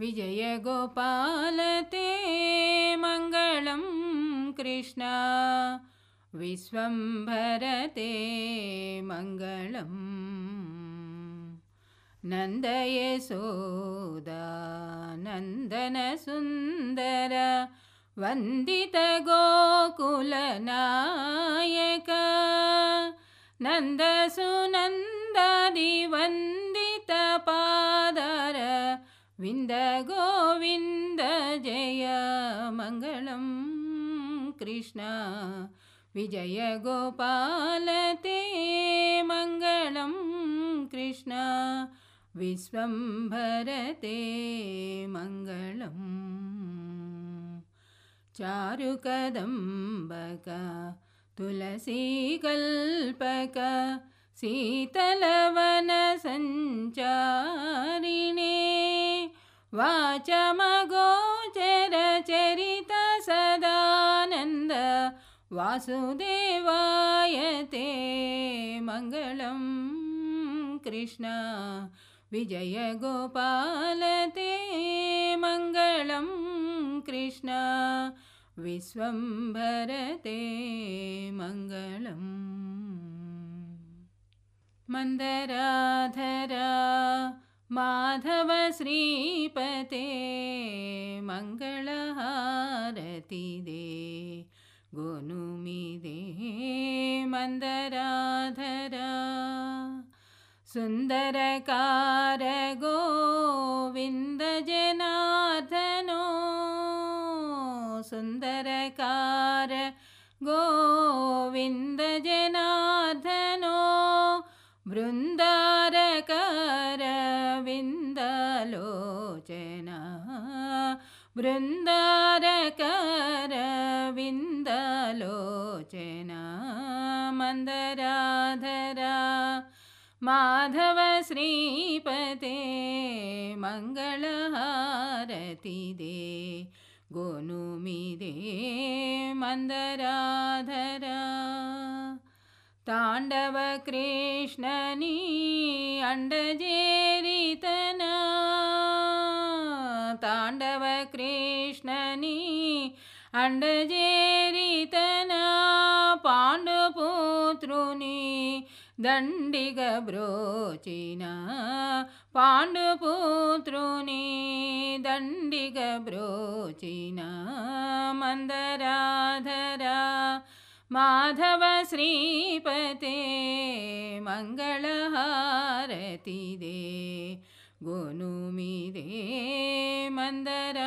विजयगोपालते मङ्गलं कृष्ण। विश्वम्भरते मङ्गलम् नन्दयसोदा नन्दनसुन्दर वन्दितगोकुलनायक नन्दसुनन्दादिवन्दितपादर विन्द गोविन्द जय मङ्गलं कृष्ण। विजय गोपालते मङ्गलं कृष्ण। विश्वम्भरते मङ्गलम् चारुकदम्बक तुलसीकल्पक शीतलवनसञ्चारिणे वाचमगोचरचरित सदानन्द वासुदेवाय ते मङ्गलं कृष्ण विजय गोपालते मङ्गलं कृष्ण विश्वम्भरते मङ्गलम् मन्दराधरा माधव श्रीपते मङ्गलहारति दे गोनुमिदे मन्दराधरा। सुन्दरकार गोविन्द जनार्दनो सुन्दरकार गोविन्द जनार्दनो विन्दलोचना बृन्दारकर विन्दलोचना मन्दराधरा माधव श्रीपते मङ्गलहारति दे गोनुमिदे मन्दराधरा ताण्डव कृष्णनी अण्डजेरितना ताण्डव कृष्णनी अण्डजेरितना पाण्डुपुत्रुनि दण्डिगब्रोचिना पाण्डुपुत्रुनि दण्डिगब्रोचिना मन्दराधरा माधव श्रीपते धरा माधवश्रीपते मङ्गलहारति दे गुरुमिदे And that